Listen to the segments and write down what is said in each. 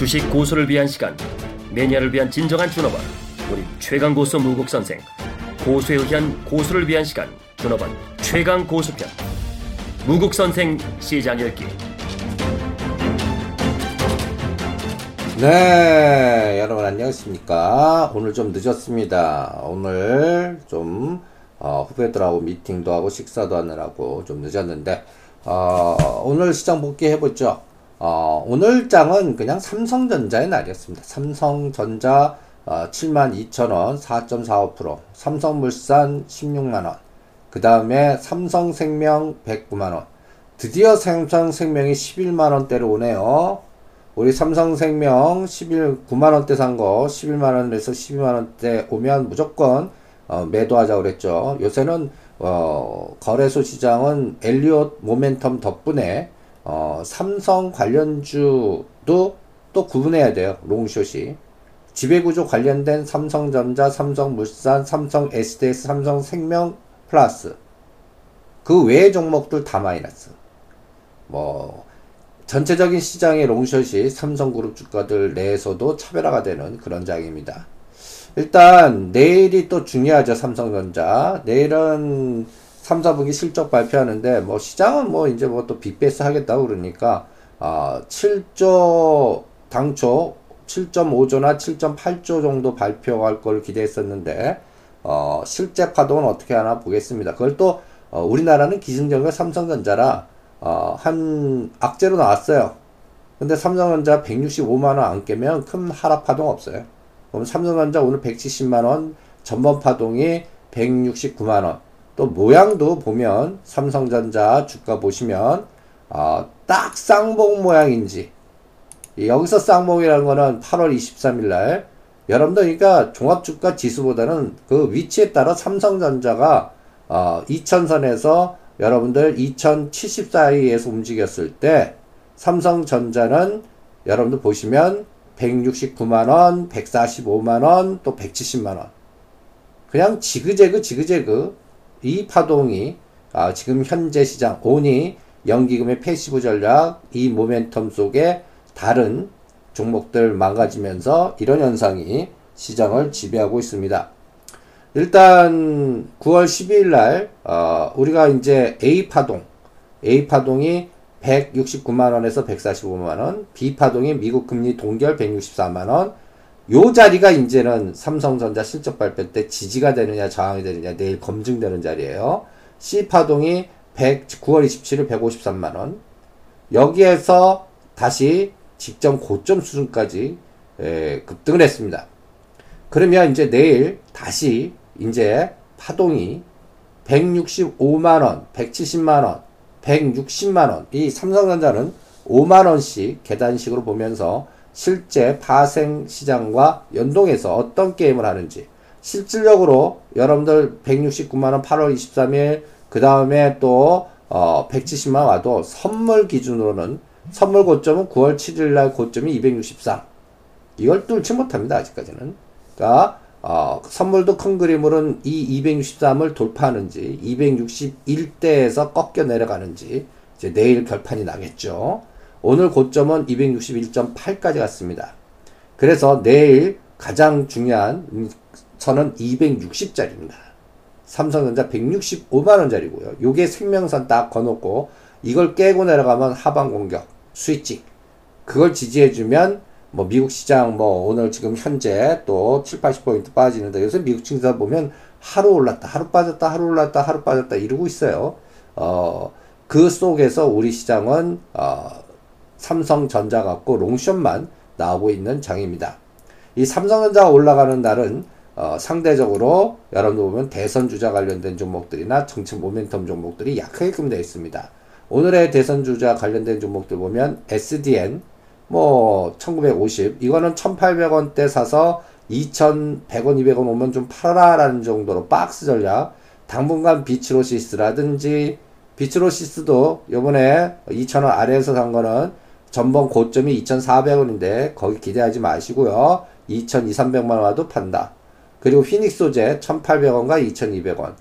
주식 고수를 위한 시간 매니아를 위한 진정한 준업원 우리 최강 고수 무국 선생 고수에 의한 고수를 위한 시간 준업원 최강 고수편 무국 선생 시장 열기 네, 여러분 안녕하십니까. 오늘 좀 늦었습니다. 오늘 좀, 어, 후배들하고 미팅도 하고 식사도 하느라고 좀 늦었는데, 어, 오늘 시장 복귀 해보죠. 어, 오늘 장은 그냥 삼성전자의 날이었습니다. 삼성전자, 어, 72,000원, 4.45%. 삼성물산 16만원. 그 다음에 삼성생명 109만원. 드디어 삼성생명이 11만원대로 오네요. 우리 삼성생명 11, 9만원대 산 거 11만원에서 12만원대 오면 무조건 어, 매도하자 그랬죠. 요새는 어, 거래소 시장은 엘리엇 모멘텀 덕분에 어, 삼성 관련주도 또 구분해야 돼요. 롱숏이. 지배구조 관련된 삼성전자, 삼성물산, 삼성 SDS, 삼성생명 플러스 그 외의 종목들 다 마이너스. 뭐 전체적인 시장의 롱숏이 삼성그룹 주가들 내에서도 차별화가 되는 그런 장입니다. 일단 내일이 또 중요하죠 삼성전자 내일은 3, 4분기 실적 발표하는데 뭐 시장은 뭐 이제 뭐 또 빅베이스 하겠다고 그러니까 어, 7조 당초 7.5조나 7.8조 정도 발표할 걸 기대했었는데 어, 실제 파동은 어떻게 하나 보겠습니다. 그걸 또 어, 우리나라는 기승전결 삼성전자라 어, 한 악재로 나왔어요. 근데 삼성전자 165만 원 안 깨면 큰 하락 파동 없어요. 그럼 삼성전자 오늘 170만 원, 전번 파동이 169만 원. 또 모양도 보면 삼성전자 주가 보시면 어, 딱 쌍봉 모양인지. 여기서 쌍봉이라는 거는 8월 23일 날. 여러분들 그러니까 종합주가 지수보다는 그 위치에 따라 삼성전자가 어, 2000선에서 여러분들 2070 사이에서 움직였을 때 삼성전자는 여러분들 보시면 169만원, 145만원, 또 170만원. 그냥 지그재그 지그재그 이 파동이 아, 지금 현재 시장 오니 연기금의 passive 전략 이 모멘텀 속에 다른 종목들 망가지면서 이런 현상이 시장을 지배하고 있습니다. 일단 9월 12일 날 어, 우리가 이제 A 파동 A 파동이 169만 원에서 145만 원, B 파동이 미국 금리 동결 164만 원. 요 자리가 이제는 삼성전자 실적 발표 때 지지가 되느냐 저항이 되느냐 내일 검증되는 자리예요. C 파동이 100, 9월 27일 153만 원. 여기에서 다시 직전 고점 수준까지 에, 급등을 했습니다. 그러면 이제 내일 다시 이제 파동이 165만원, 170만원, 160만원, 이 삼성전자는 5만원씩 계단식으로 보면서 실제 파생 시장과 연동해서 어떤 게임을 하는지. 실질적으로 여러분들 169만원 8월 23일 그 다음에 또 어, 170만원 와도 선물 기준으로는 선물 고점은 9월 7일 날 고점이 263 이걸 뚫지 못합니다 아직까지는. 그러니까 어, 선물도 큰 그림으로는 이 263을 돌파하는지 261대에서 꺾여 내려가는지 이제 내일 결판이 나겠죠. 오늘 고점은 261.8까지 갔습니다. 그래서 내일 가장 중요한 선은 260짜리입니다. 삼성전자 165만원짜리고요. 요게 생명선 딱 거놓고 이걸 깨고 내려가면 하방 공격, 스위칭. 그걸 지지해주면 뭐 미국 시장 뭐 오늘 지금 현재 또 7, 80포인트 빠지는데 요새 미국 증자 보면 하루 올랐다, 하루 빠졌다, 하루 올랐다, 하루 빠졌다 이러고 있어요. 어, 그 속에서 우리 시장은 어, 삼성전자 갖고 롱숏만 나오고 있는 장입니다. 이 삼성전자가 올라가는 날은 어, 상대적으로 여러분들 보면 대선 주자 관련된 종목들이나 정치 모멘텀 종목들이 약하게끔 되어 있습니다. 오늘의 대선 주자 관련된 종목들 보면 SDN 뭐 1950 이거는 1800원대 사서 2100원 200원 오면 좀 팔아라 라는 정도로 박스 전략 당분간 비츠로시스라든지 비츠로시스도 요번에 2000원 아래에서 산 거는 전번 고점이 2400원인데 거기 기대하지 마시고요. 2200, 300만 와도 판다. 그리고 피닉스 소재 1800원과 2200원.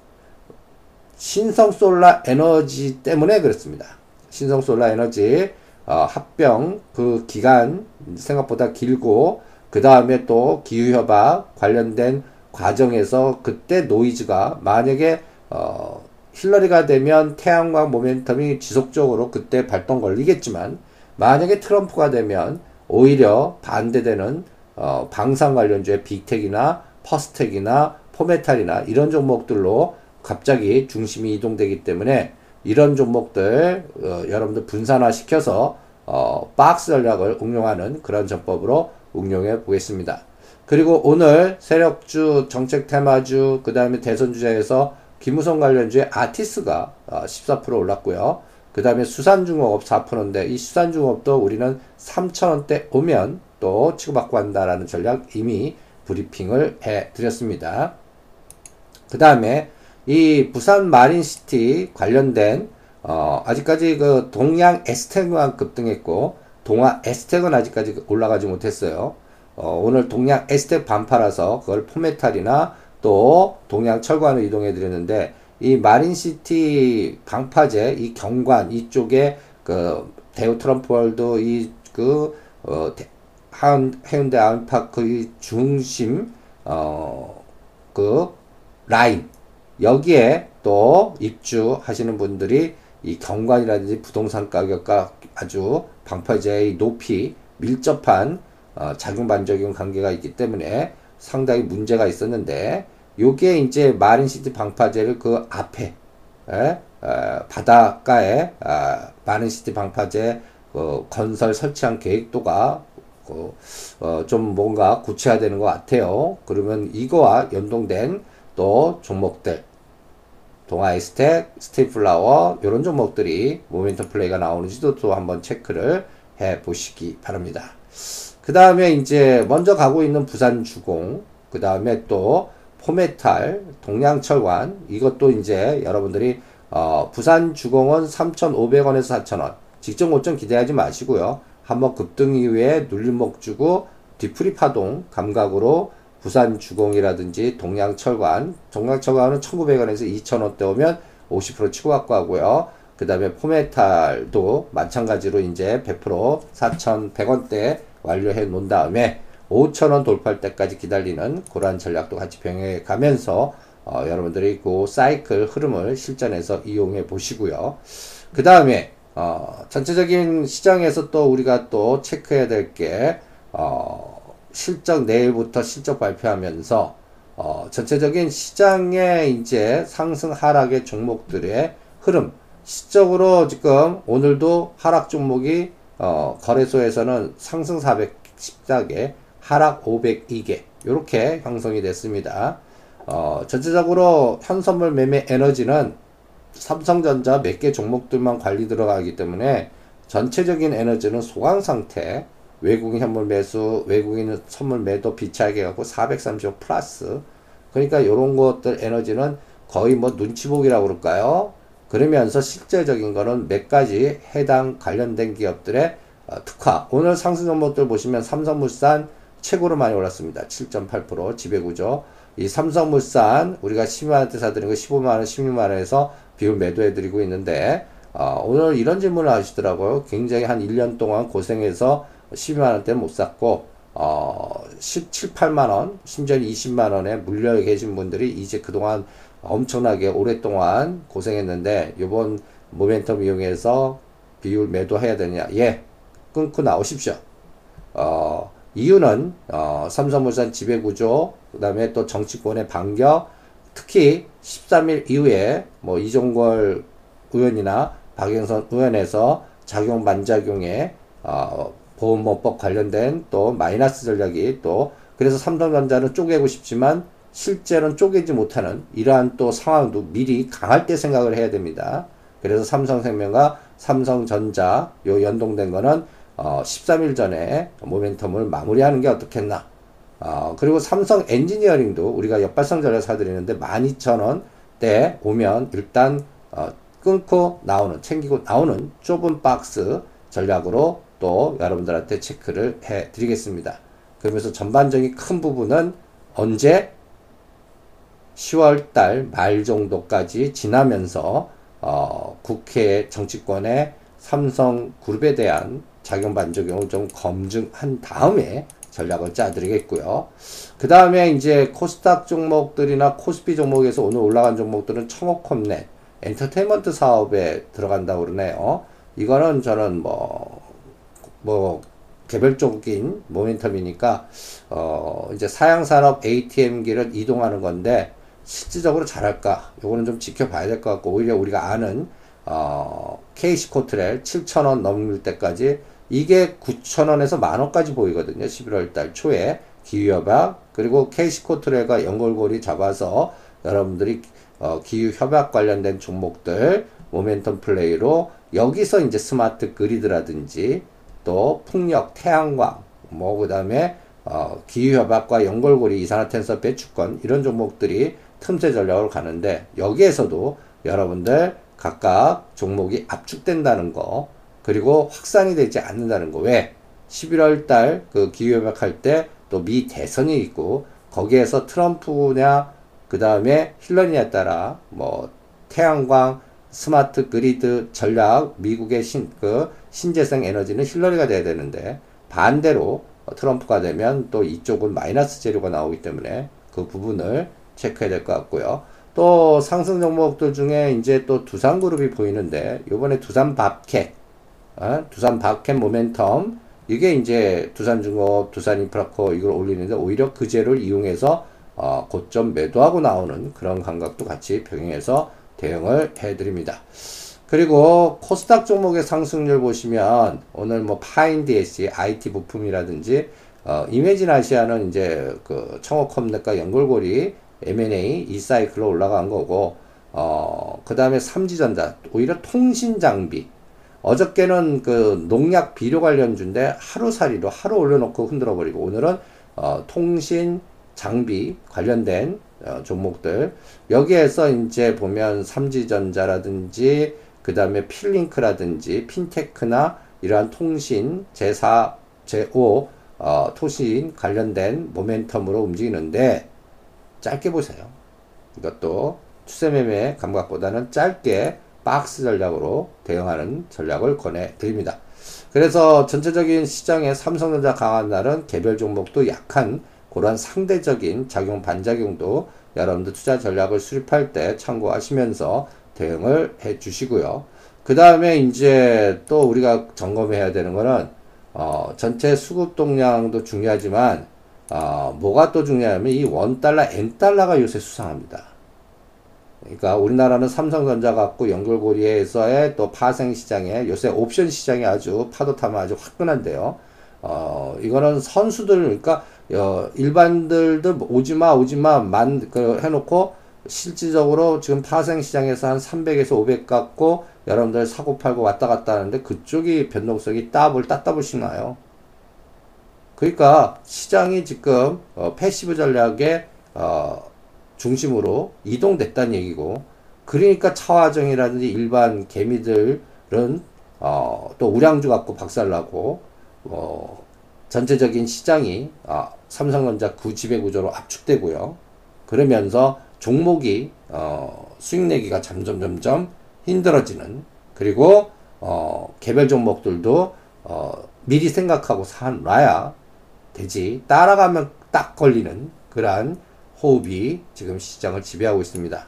신성 솔라 에너지 때문에 그렇습니다. 신성 솔라 에너지 어, 합병 그 기간 생각보다 길고 그 다음에 또 기후협약 관련된 과정에서 그때 노이즈가 만약에 어, 힐러리가 되면 태양광 모멘텀이 지속적으로 그때 발동 걸리겠지만 만약에 트럼프가 되면 오히려 반대되는 어, 방산 관련주의 빅텍이나 퍼스텍이나 포메탈이나 이런 종목들로 갑자기 중심이 이동되기 때문에 이런 종목들 어, 여러분들 분산화 시켜서 어, 박스 전략을 응용하는 그런 전법으로 응용해 보겠습니다. 그리고 오늘 세력주, 정책 테마주, 그 다음에 대선 주자에서 김우성 관련주의 아티스가 어, 14% 올랐고요. 그 다음에 수산중공업 4%인데 이 수산중공업도 우리는 3천원대 오면 또 치고받고 한다라는 전략 이미 브리핑을 해 드렸습니다. 그 다음에 이 부산 마린시티 관련된 어, 아직까지 그 동양 에스텍만 급등했고 동아 에스텍은 아직까지 올라가지 못했어요. 어, 오늘 동양 에스텍 반 팔아서 그걸 포메탈이나 또 동양 철관으로 이동해 드렸는데 이 마린시티 방파제 이 경관 이쪽에 그 대우 트럼프 월드 이그 어, 한 해운대 아이파크 의 중심 어 그 라인. 여기에 또 입주하시는 분들이 이 경관이라든지 부동산 가격과 아주 방파제의 높이 밀접한 어, 작용 반작용 관계가 있기 때문에 상당히 문제가 있었는데 요게 이제 마린시티 방파제를 그 앞에 에, 어, 바닷가에 아, 마린시티 방파제 어, 건설 설치한 계획도가 어, 어, 좀 뭔가 구체화되는 것 같아요. 그러면 이거와 연동된 또 종목들 동아에스텍, 스테이플라워 이런 종목들이 모멘텀 플레이가 나오는지도 또 한번 체크를 해 보시기 바랍니다. 그 다음에 이제 먼저 가고 있는 부산주공, 그 다음에 또 포메탈, 동양철관 이것도 이제 여러분들이 어, 부산 주공은 3,500원에서 4,000원 직전 고점 기대하지 마시고요. 한번 급등 이후에 눌림목 주고 뒤풀이 파동 감각으로 부산 주공이라든지 동양철관, 동양철관은 1,900원에서 2,000원대 오면 50% 치고 갖고 하고요. 그 다음에 포메탈도 마찬가지로 이제 100% 4,100원대 완료해 놓은 다음에 5,000원 돌파할 때까지 기다리는 그러한 전략도 같이 병행해 가면서 어, 여러분들이 그 사이클 흐름을 실전에서 이용해 보시고요. 그 다음에 어, 전체적인 시장에서 또 우리가 또 체크해야 될게 어, 실적 내일부터 실적 발표하면서 어, 전체적인 시장의 이제 상승 하락의 종목들의 흐름 시적으로 지금 오늘도 하락 종목이 어, 거래소에서는 상승 414개 하락 502개 이렇게 형성이 됐습니다. 어, 전체적으로 현선물 매매 에너지는 삼성전자 몇 개 종목들만 관리 들어가기 때문에 전체적인 에너지는 소강 상태 외국인 현물 매수, 외국인 선물 매도 비차게 갖고 435 플러스. 그러니까 이런 것들 에너지는 거의 뭐 눈치보기라고 그럴까요? 그러면서 실제적인 거는 몇 가지 해당 관련된 기업들의 어, 특화. 오늘 상승 종목들 보시면 삼성물산 최고로 많이 올랐습니다. 7.8% 지배구조. 이 삼성물산 우리가 12만원대 사드린 거 15만원, 16만원에서 비율 매도해드리고 있는데 어, 오늘 이런 질문을 하시더라고요. 굉장히 한 1년 동안 고생해서 12만원대 못 샀고, 어, 17, 8만원, 심지어 20만원에 물려 계신 분들이 이제 그동안 엄청나게 오랫동안 고생했는데, 요번 모멘텀 이용해서 비율 매도해야 되냐? 예. 끊고 나오십시오. 어, 이유는, 어, 삼성물산 지배구조, 그 다음에 또 정치권의 반격, 특히 13일 이후에 뭐 이종걸 의원이나 박영선 의원에서 작용 반작용에 어, 보험업법 관련된 또 마이너스 전략이 또 그래서 삼성전자는 쪼개고 싶지만 실제로는 쪼개지 못하는 이러한 또 상황도 미리 강할 때 생각을 해야 됩니다. 그래서 삼성생명과 삼성전자 요 연동된 거는 어 13일 전에 모멘텀을 마무리하는 게 어떻겠나. 어 그리고 삼성 엔지니어링도 우리가 역발상 전략 사드리는데 12,000원대 오면 일단 어 끊고 나오는 챙기고 나오는 좁은 박스 전략으로 또 여러분들한테 체크를 해 드리겠습니다. 그러면서 전반적인 큰 부분은 언제 10월 달 말 정도까지 지나면서 어, 국회 정치권의 삼성 그룹에 대한 작용 반작용을 좀 검증한 다음에 전략을 짜드리겠고요. 그 다음에 이제 코스닥 종목들이나 코스피 종목에서 오늘 올라간 종목들은 청호컴넷, 엔터테인먼트 사업에 들어간다고 그러네요. 이거는 저는 뭐, 뭐, 개별적인 모멘텀이니까, 어, 이제 사양산업 ATM기를 이동하는 건데, 실질적으로 잘할까? 요거는 좀 지켜봐야 될 것 같고, 오히려 우리가 아는, 어, KC코트렐 7,000원 넘을 때까지 이게 9,000원에서 만원까지 보이거든요. 11월 달 초에 기후협약 그리고 KC코트렐과 연결고리 잡아서 여러분들이 어, 기후협약 관련된 종목들 모멘텀 플레이로 여기서 이제 스마트 그리드라든지 또 풍력, 태양광 뭐 그다음에 어, 기후협약과 연골고리 이산화탄소 배출권 이런 종목들이 틈새 전략으로 가는데 여기에서도 여러분들 각각 종목이 압축된다는 거 그리고 확산이 되지 않는다는 거. 왜? 11월 달 그 기후협약 할때 또 미 대선이 있고 거기에서 트럼프냐 그 다음에 힐러니에 따라 뭐 태양광 스마트 그리드 전략 미국의 신, 그 신재생 에너지는 힐러리가 돼야 되는데 반대로 트럼프가 되면 또 이쪽은 마이너스 재료가 나오기 때문에 그 부분을 체크해야 될 것 같고요. 또 상승 종목들 중에 이제 또 두산그룹이 보이는데 요번에 두산 밥캣 어? 두산 바켓 모멘텀 이게 이제 두산중업, 두산인프라코 이걸 올리는데 오히려 그제를 이용해서 어, 고점 매도하고 나오는 그런 감각도 같이 병행해서 대응을 해드립니다. 그리고 코스닥 종목의 상승률 보시면 오늘 뭐 파인DS, IT 부품이라든지 어, 이메진 아시아는 이제 그 청호컴넷과 연골고리 M&A 이 사이클로 올라간 거고 어, 그 다음에 삼지전자 오히려 통신 장비 어저께는 그 농약 비료 관련주인데 하루살이로 하루 올려놓고 흔들어 버리고 오늘은 어, 통신 장비 관련된 어, 종목들 여기에서 이제 보면 삼지전자라든지 그 다음에 필링크라든지 핀테크나 이러한 통신 제4 제5 어, 통신 관련된 모멘텀으로 움직이는데 짧게 보세요. 이것도 추세매매 감각보다는 짧게 박스 전략으로 대응하는 전략을 권해 드립니다. 그래서 전체적인 시장에 삼성전자 강한 날은 개별 종목도 약한 그런 상대적인 작용 반작용도 여러분들 투자 전략을 수립할 때 참고하시면서 대응을 해 주시고요. 그 다음에 이제 또 우리가 점검해야 되는 거는 어, 전체 수급 동량도 중요하지만 어, 뭐가 또 중요하면 이 원달러, 엔달러가 요새 수상합니다. 그러니까 우리나라는 삼성전자 갖고 연결고리에서의 또 파생 시장에 요새 옵션 시장이 아주 파도 타면 아주 화끈한데요. 어, 이거는 선수들, 그러니까, 어, 일반들도 오지마, 오지마, 만, 그, 해놓고, 실질적으로 지금 파생 시장에서 한 300에서 500 갖고, 여러분들 사고 팔고 왔다 갔다 하는데, 그쪽이 변동성이 따블, 따따블씩 나요. 그러니까, 시장이 지금, 어, passive 전략에, 어, 중심으로 이동됐다는 얘기고 그러니까 차화정이라든지 일반 개미들은 어, 또 우량주 갖고 박살나고 어, 전체적인 시장이 어, 삼성전자 구지배 구조로 압축되고요. 그러면서 종목이 어, 수익 내기가 점점 점점 힘들어지는 그리고 어, 개별 종목들도 어, 미리 생각하고 사놔야 되지 따라가면 딱 걸리는 그러한 호흡이 지금 시장을 지배하고 있습니다.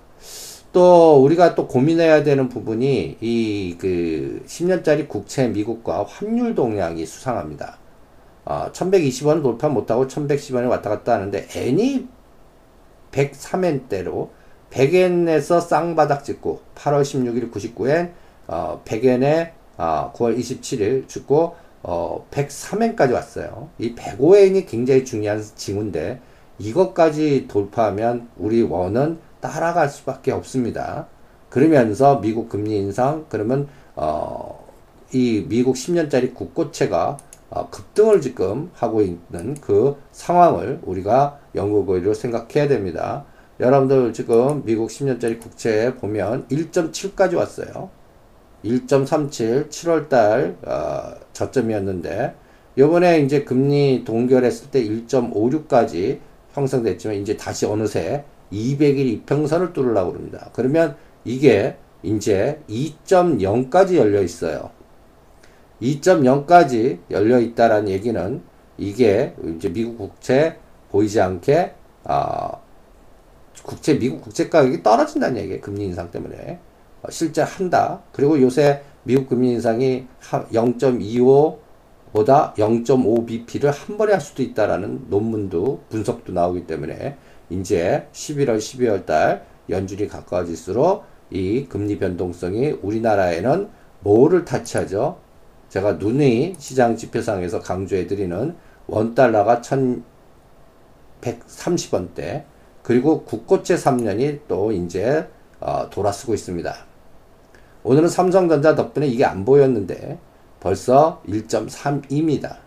또 우리가 또 고민해야 되는 부분이 이 그 10년짜리 국채 미국과 환율 동향이 수상합니다. 어, 1120원을 돌파 못하고 1110원에 왔다 갔다 하는데 N이 103엔대로 100엔에서 쌍바닥 찍고 8월 16일 99엔 어, 100엔에 어, 9월 27일 죽고 어, 103엔까지 왔어요. 이 105엔이 굉장히 중요한 징후인데 이것까지 돌파하면 우리 원은 따라갈 수밖에 없습니다. 그러면서 미국 금리 인상 그러면 어, 이 미국 10년짜리 국고채가 어, 급등을 지금 하고 있는 그 상황을 우리가 연구고리로 생각해야 됩니다. 여러분들 지금 미국 10년짜리 국채 보면 1.7까지 왔어요. 1.37 7월달 어, 저점이었는데 요번에 이제 금리 동결했을 때 1.56까지 형성됐지만 이제 다시 어느새 200일 이평선을 뚫으려고 그럽니다. 그러면 이게 이제 2.0까지 열려 있어요. 2.0까지 열려 있다라는 얘기는 이게 이제 미국 국채 보이지 않게 아 국채 미국 국채 가격이 떨어진다는 얘기예요. 금리 인상 때문에 어, 실제 한다. 그리고 요새 미국 금리 인상이 0.25 보다 0.5 bp를 한 번에 할 수도 있다라는 논문도 분석도 나오기 때문에 이제 11월 12월 달 연준이 가까워질수록 이 금리 변동성이 우리나라에는 뭐를 타치하죠? 제가 눈이 시장 지표상에서 강조해 드리는 원 달러가 1130원대 그리고 국고채 3년이 또 이제 어, 돌아서고 있습니다. 오늘은 삼성전자 덕분에 이게 안 보였는데 벌써 1.32입니다.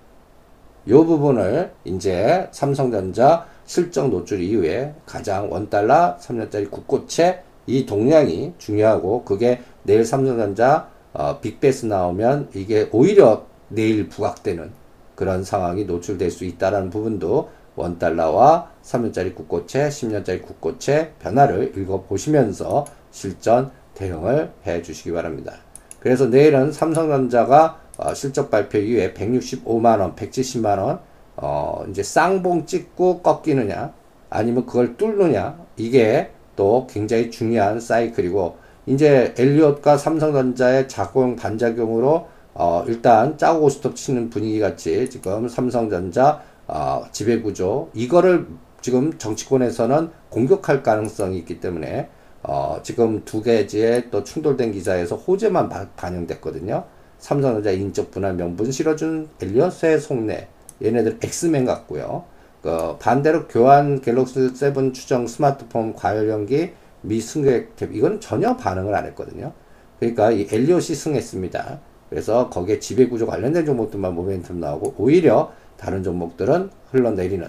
이 부분을 이제 삼성전자 실적 노출 이후에 가장 원달러 3년짜리 국고채 이 동량이 중요하고 그게 내일 삼성전자 어, 빅베스 나오면 이게 오히려 내일 부각되는 그런 상황이 노출될 수 있다는 부분도 원달러와 3년짜리 국고채, 10년짜리 국고채 변화를 읽어보시면서 실전 대응을 해 주시기 바랍니다. 그래서 내일은 삼성전자가 어, 실적 발표 이후에 165만원, 170만원, 어, 이제 쌍봉 찍고 꺾이느냐, 아니면 그걸 뚫느냐, 이게 또 굉장히 중요한 사이클이고, 이제 엘리엇과 삼성전자의 작용 반작용으로 어, 일단 짜고 스톱 치는 분위기 같이 지금 삼성전자 어, 지배구조 이거를 지금 정치권에서는 공격할 가능성이 있기 때문에 어, 지금 두 개지에 또 충돌된 기사에서 호재만 바, 반영됐거든요. 삼성전자 인적 분할 명분 실어준 엘리엇의 속내 얘네들 엑스맨 같고요. 그 반대로 교환 갤럭시 7 추정 스마트폰 과열연기 미 승객 탭 이건 전혀 반응을 안 했거든요. 그러니까 이 엘리엇이 승했습니다. 그래서 거기에 지배구조 관련된 종목들만 모멘텀 나오고 오히려 다른 종목들은 흘러내리는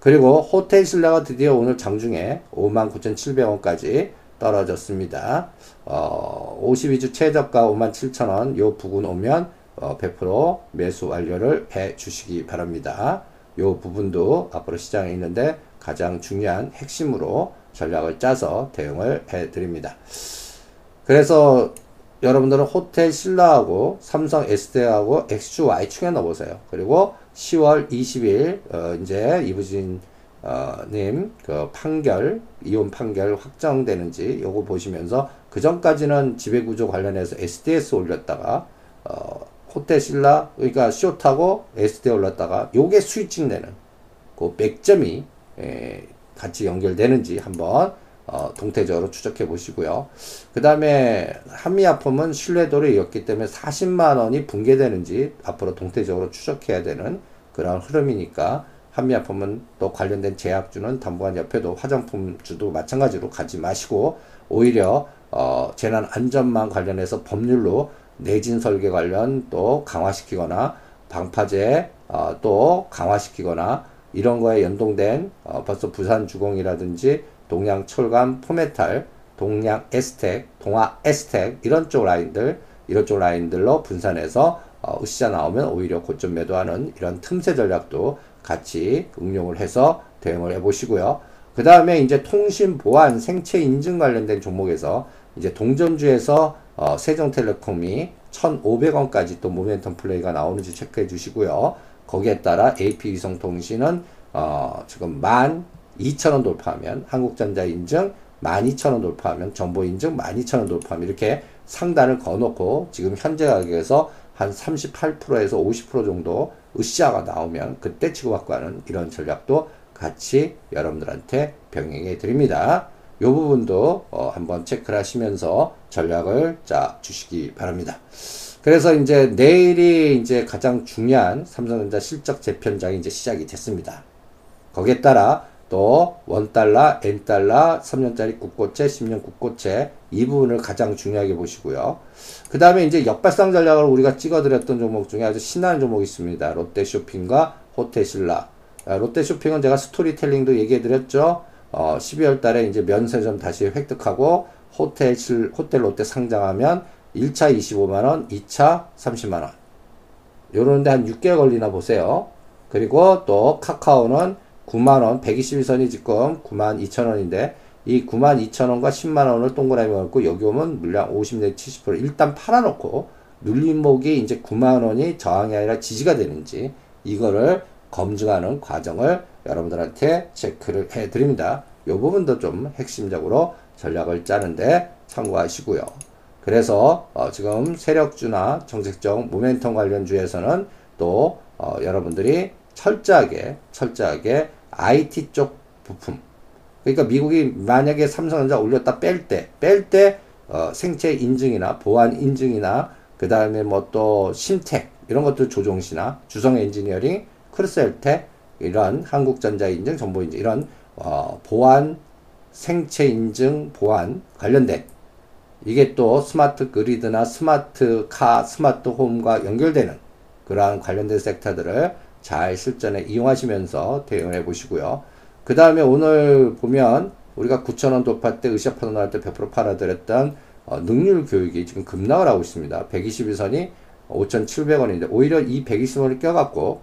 그리고 호텔 신라가 드디어 오늘 장중에 59,700원까지 떨어졌습니다. 어, 52주 최저가 57,000원 요 부근 오면 어, 100% 매수 완료를 해 주시기 바랍니다. 요 부분도 앞으로 시장에 있는데 가장 중요한 핵심으로 전략을 짜서 대응을 해 드립니다. 그래서 여러분들은 호텔 신라하고 삼성 SD하고 XY 축에 넣어보세요. 그리고 10월 20일 어, 이제 이부진 어, 님그 판결 이혼 판결 확정되는지 요거 보시면서 그 전까지는 지배구조 관련해서 SDS 올렸다가 어, 호텔 신라 그러니까 쇼타고 SD 올렸다가 요게 스위칭 되는 그 맥점이 에, 같이 연결되는지 한번 어, 동태적으로 추적해 보시고요. 그 다음에 한미아품은 신뢰도를 이었기 때문에 40만 원이 붕괴되는지 앞으로 동태적으로 추적해야 되는 그런 흐름이니까 한미아품은 또 관련된 제약주는 당분간 옆에도 화장품주도 마찬가지로 가지 마시고 오히려 어, 재난 안전망 관련해서 법률로 내진 설계 관련 또 강화시키거나 방파제 어, 또 강화시키거나 이런 거에 연동된 어, 벌써 부산 주공이라든지 동양 철강 포메탈, 동양 에스텍, 동아 에스텍 이런 쪽 라인들 이런 쪽 라인들로 분산해서 어, 으쌰 나오면 오히려 고점 매도하는 이런 틈새 전략도 같이 응용을 해서 대응을 해 보시고요. 그 다음에 이제 통신 보안 생체 인증 관련된 종목에서 이제 동전주에서 어, 세종텔레콤이 1,500원까지 또 모멘텀 플레이가 나오는지 체크해 주시고요. 거기에 따라 AP위성통신은 어, 지금 12,000원 돌파하면 한국전자 인증 12,000원 돌파하면 정보 인증 12,000원 돌파하면 이렇게 상단을 거놓고 지금 현재 가격에서 한 38%에서 50% 정도 으쌰가 나오면 그때 치고받고 하는 이런 전략도 같이 여러분들한테 병행해 드립니다. 이 부분도 어 한번 체크를 하시면서 전략을 짜 주시기 바랍니다. 그래서 이제 내일이 이제 가장 중요한 삼성전자 실적 재편장이 이제 시작이 됐습니다. 거기에 따라 또 원달러, 엔달러, 3년짜리 국고채, 10년 국고채 이 부분을 가장 중요하게 보시고요. 그 다음에 이제 역발상 전략을 우리가 찍어드렸던 종목 중에 아주 신나는 종목이 있습니다. 롯데쇼핑과 호텔신라. 아, 롯데쇼핑은 제가 스토리텔링도 얘기해드렸죠. 어, 12월 달에 이제 면세점 다시 획득하고 호텔, 호텔 롯데 상장하면 1차 25만원, 2차 30만원. 요런데 한 6개월 걸리나 보세요. 그리고 또 카카오는 9만원, 121선이 지금 9만 2천원인데, 이 9만 2천원과 10만원을 동그라미 얹고, 여기 오면 물량 50 내지 70% 일단 팔아놓고, 눌림목이 이제 9만 원이 저항이 아니라 지지가 되는지 이거를 검증하는 과정을 여러분들한테 체크를 해 드립니다. 이 부분도 좀 핵심적으로 전략을 짜는데 참고하시고요. 그래서 어 지금 세력주나 정책적 모멘텀 관련주에서는 또 어 여러분들이 철저하게 철저하게 IT 쪽 부품. 그러니까 미국이 만약에 삼성전자 올렸다 뺄때 뺄때 어 생체 인증이나 보안 인증이나 그 다음에 뭐 또 심텍 이런 것들 조정시나 주성 엔지니어링 크루셜텍 이런 한국전자 인증 정보 인증 이런 어 보안 생체 인증 보안 관련된 이게 또 스마트 그리드나 스마트 카, 스마트 홈과 연결되는 그러한 관련된 섹터들을 잘 실전에 이용하시면서 대응을 해 보시고요. 그 다음에 오늘 보면 우리가 9,000원 돌파 때 의샤파도 나올 때100% 팔아드렸던 어, 능률 교육이 지금 급락을 하고 있습니다. 121선이 5,700원인데 오히려 이 120원을 껴갖고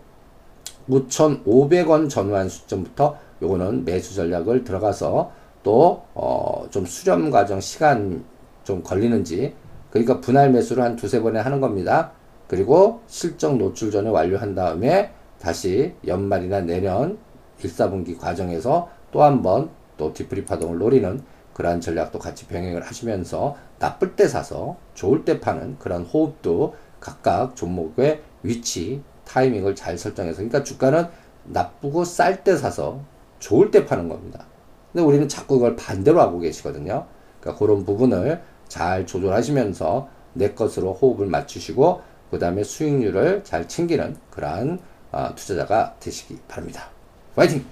5,500원 전후한 수점부터 요거는 매수 전략을 들어가서 또, 어, 좀 수렴 과정 시간 좀 걸리는지, 그러니까 분할 매수를 한 두세 번에 하는 겁니다. 그리고 실적 노출 전에 완료한 다음에 다시 연말이나 내년 1, 4분기 과정에서 또 한 번 또 디프리 파동을 노리는 그러한 전략도 같이 병행을 하시면서 나쁠 때 사서 좋을 때 파는 그런 호흡도 각각 종목의 위치, 타이밍을 잘 설정해서 그러니까 주가는 나쁘고 쌀 때 사서 좋을 때 파는 겁니다. 근데 우리는 자꾸 이걸 반대로 하고 계시거든요. 그러니까 그런 부분을 잘 조절하시면서 내 것으로 호흡을 맞추시고 그 다음에 수익률을 잘 챙기는 그러한 어, 투자자가 되시기 바랍니다. 화이팅!